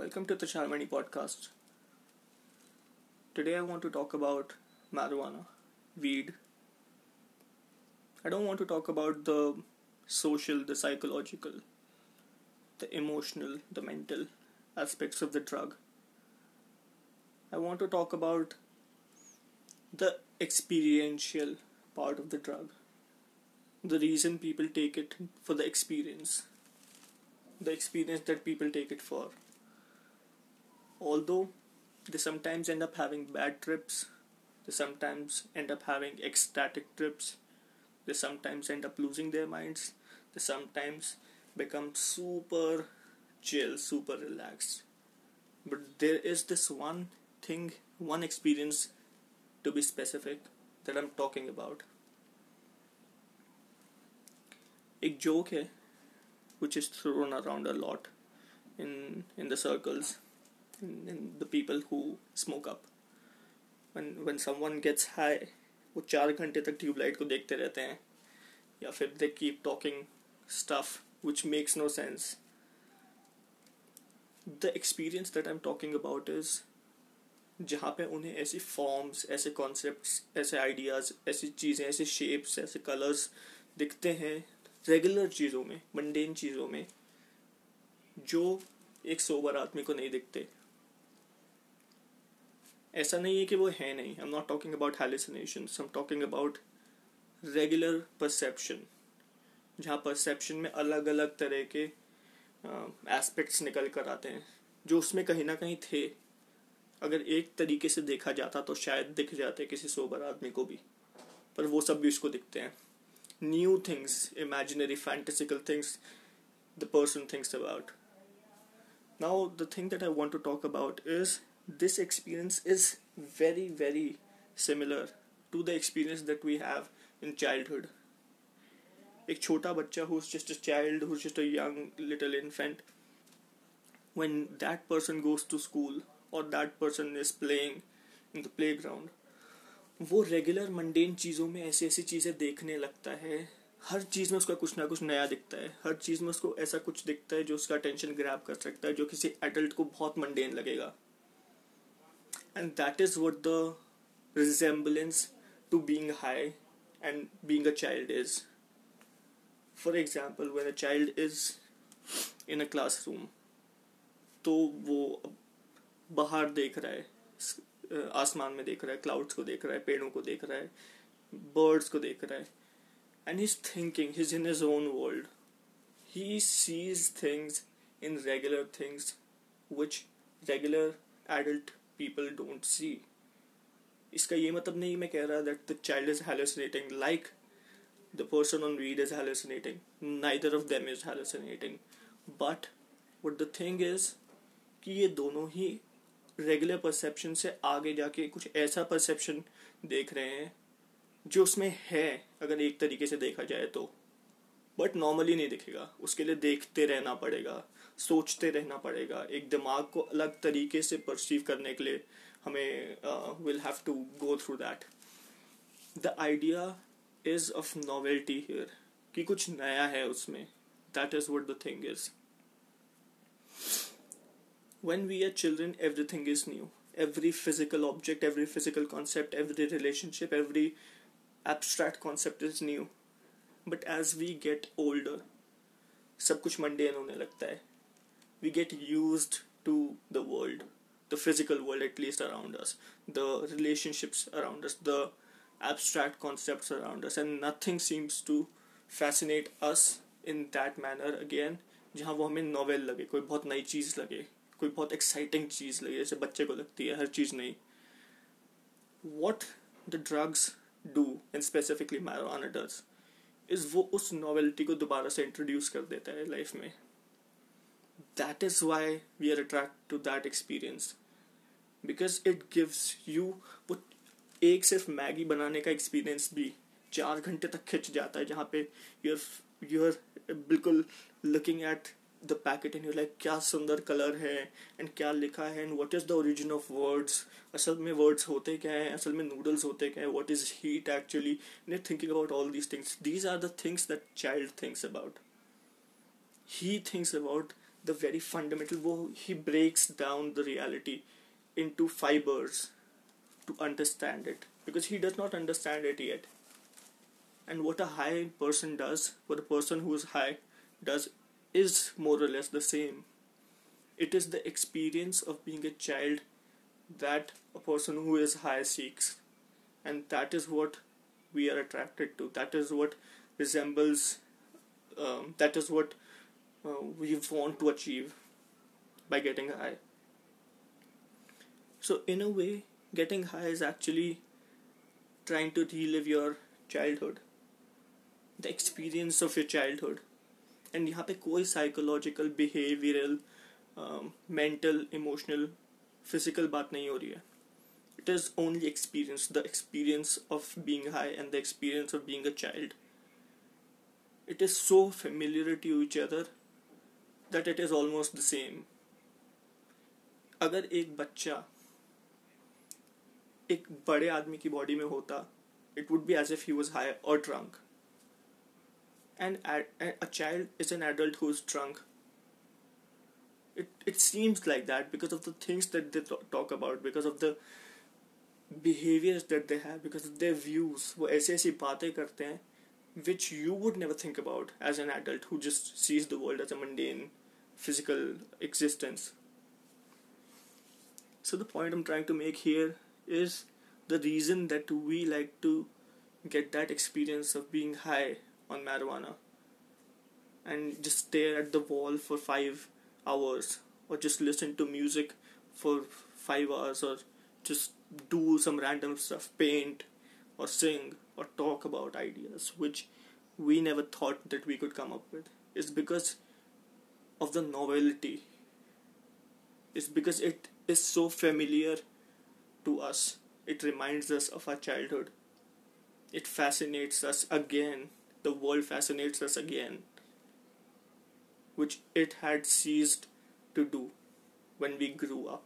Welcome to the Charmani podcast. Today I want to talk about marijuana, weed. I don't want to talk about the social, the psychological, the emotional, the mental aspects of the drug. I want to talk about the experiential part of the drug. The reason people take it for the experience. The experience that people take it for Although they sometimes end up having bad trips, they sometimes end up having ecstatic trips, they sometimes end up losing their minds, they sometimes become super chill, super relaxed. But there is this one thing, one experience to be specific that I'm talking about. एक joke है which is thrown around a lot in in the circles In, in the people who smoke up. When when someone gets high वो चार घंटे तक tubelight को देखते रहते हैं या फिर they keep talking stuff which makes no sense. The experience that I'm talking about is जहाँ पे उन्हें ऐसी फॉर्म्स ऐसे कॉन्सेप्ट्स ऐसे आइडियाज़ ऐसी चीज़ें ऐसे शेप्स ऐसे कलर्स दिखते हैं रेगुलर चीज़ों में मंडेन चीज़ों में जो एक सोबर आदमी को नहीं दिखते। ऐसा नहीं है कि वो है नहीं। I am not talking about hallucination I am talking about regular perception जहाँ परसेप्शन में अलग अलग तरह के एस्पेक्ट्स uh, निकल कर आते हैं जो उसमें कहीं ना कहीं थे। अगर एक तरीके से देखा जाता तो शायद दिख जाते किसी सोबर आदमी को भी पर वो सब भी उसको दिखते हैं। New things imaginary fantastical things the person things about now the thing that I want to talk about is this experience is very very similar to the experience that we have in childhood एक छोटा बच्चा who just a child who just a young little infant when that person goes to school that person is playing in the playground वो regular mundane चीज़ों में ऐसी ऐसी चीज़ें देखने लगता है। हर चीज़ में उसका कुछ ना कुछ नया दिखता है। हर चीज़ में उसको ऐसा कुछ दिखता है जो उसका अटेंशन ग्रैब कर सकता है, जो किसी एडल्ट को बहुत मंडेन लगेगा। and that is what the resemblance to being high and being a child is for example when a child is in a classroom तो वो बाहर देख रहा है आसमान में देख रहा है क्लाउड्स को देख रहा है पेड़ों को देख रहा है बर्ड्स को देख रहा है and he's thinking his in his own world he sees things in regular things which regular adult people don't see इसका ये मतलब नहीं, मैं कह रहा that the child is hallucinating like the person on weed is hallucinating neither of them is hallucinating but what the thing is कि ये दोनों ही रेगुलर परसेप्शन से आगे जाके कुछ ऐसा परसेप्शन देख रहे हैं, जो उसमें है, अगर एक तरीके से देखा जाए तो। बट नॉर्मली नहीं दिखेगा। उसके लिए देखते रहना पड़ेगा, सोचते रहना पड़ेगा। एक दिमाग को अलग तरीके से परसीव करने के लिए हमें will have to go through that the idea is of novelty here कि कुछ नया है उसमें। That is what the thing is when we are children everything is new every physical object every physical concept every relationship every abstract concept is new but as we get older सब कुछ mundane होने लगता है we get used to the world the physical world at least around us the relationships around us the abstract concepts around us and nothing seems to fascinate us in that manner again जहाँ वो हमें novel लगे कोई बहुत नई चीज़ लगे कोई बहुत एक्साइटिंग चीज़ लगे जैसे बच्चे को लगती है हर चीज़ नहीं what the drugs do in specifically marijuana does is वो उस नॉवेल्टी को दोबारा से इंट्रोड्यूस कर देता है लाइफ में। That is why we are attract to that experience because it gives you वो एक सिर्फ़ मैगी बनाने का एक्सपीरियंस भी चार घंटे तक खिंच जाता है, जहाँ पे यूर यूर बिल्कुल looking at the packet and you like क्या सुंदर कलर है एंड क्या लिखा है and what is the origin of words असल में वर्ड्स होते क्या हैं असल में नूडल्स होते क्या हैं what is heat actually and thinking about all these things these are the things that child thinks about he thinks about the very fundamental wo, he breaks down the reality into fibers to understand it because he does not understand it yet and what a high person does what a person who is high does is more or less the same. It is the experience of being a child that a person who is high seeks. And that is what we are attracted to. That is what resembles um, that is what uh, we want to achieve by getting high. So in a way getting high is actually trying to relive your childhood. The experience of your childhood and यहाँ पे कोई psychological behavioural mental emotional physical बात नहीं हो रही है। It is only experience the experience of being high and the experience of being a child it is so familiar to each other that it is almost the same अगर एक बच्चा एक बड़े आदमी की बॉडी में होता it would be as if he was high और drunk and a child is an adult who is drunk it it seems like that because of the things that they talk about because of the behaviors that they have because of their views वो ऐसी ऐसी बातें करते हैं which you would never think about as an adult who just sees the world as a mundane physical existence so the point i'm trying to make here is the reason that we like to get that experience of being high on marijuana. And just stare at the wall for five hours or just listen to music for five hours or just do some random stuff paint or sing or talk about ideas which we never thought that we could come up with. Is because of the novelty. It's because it is so familiar to us. It reminds us of our childhood. It fascinates us again the world fascinates us again, which it had ceased to do when we grew up.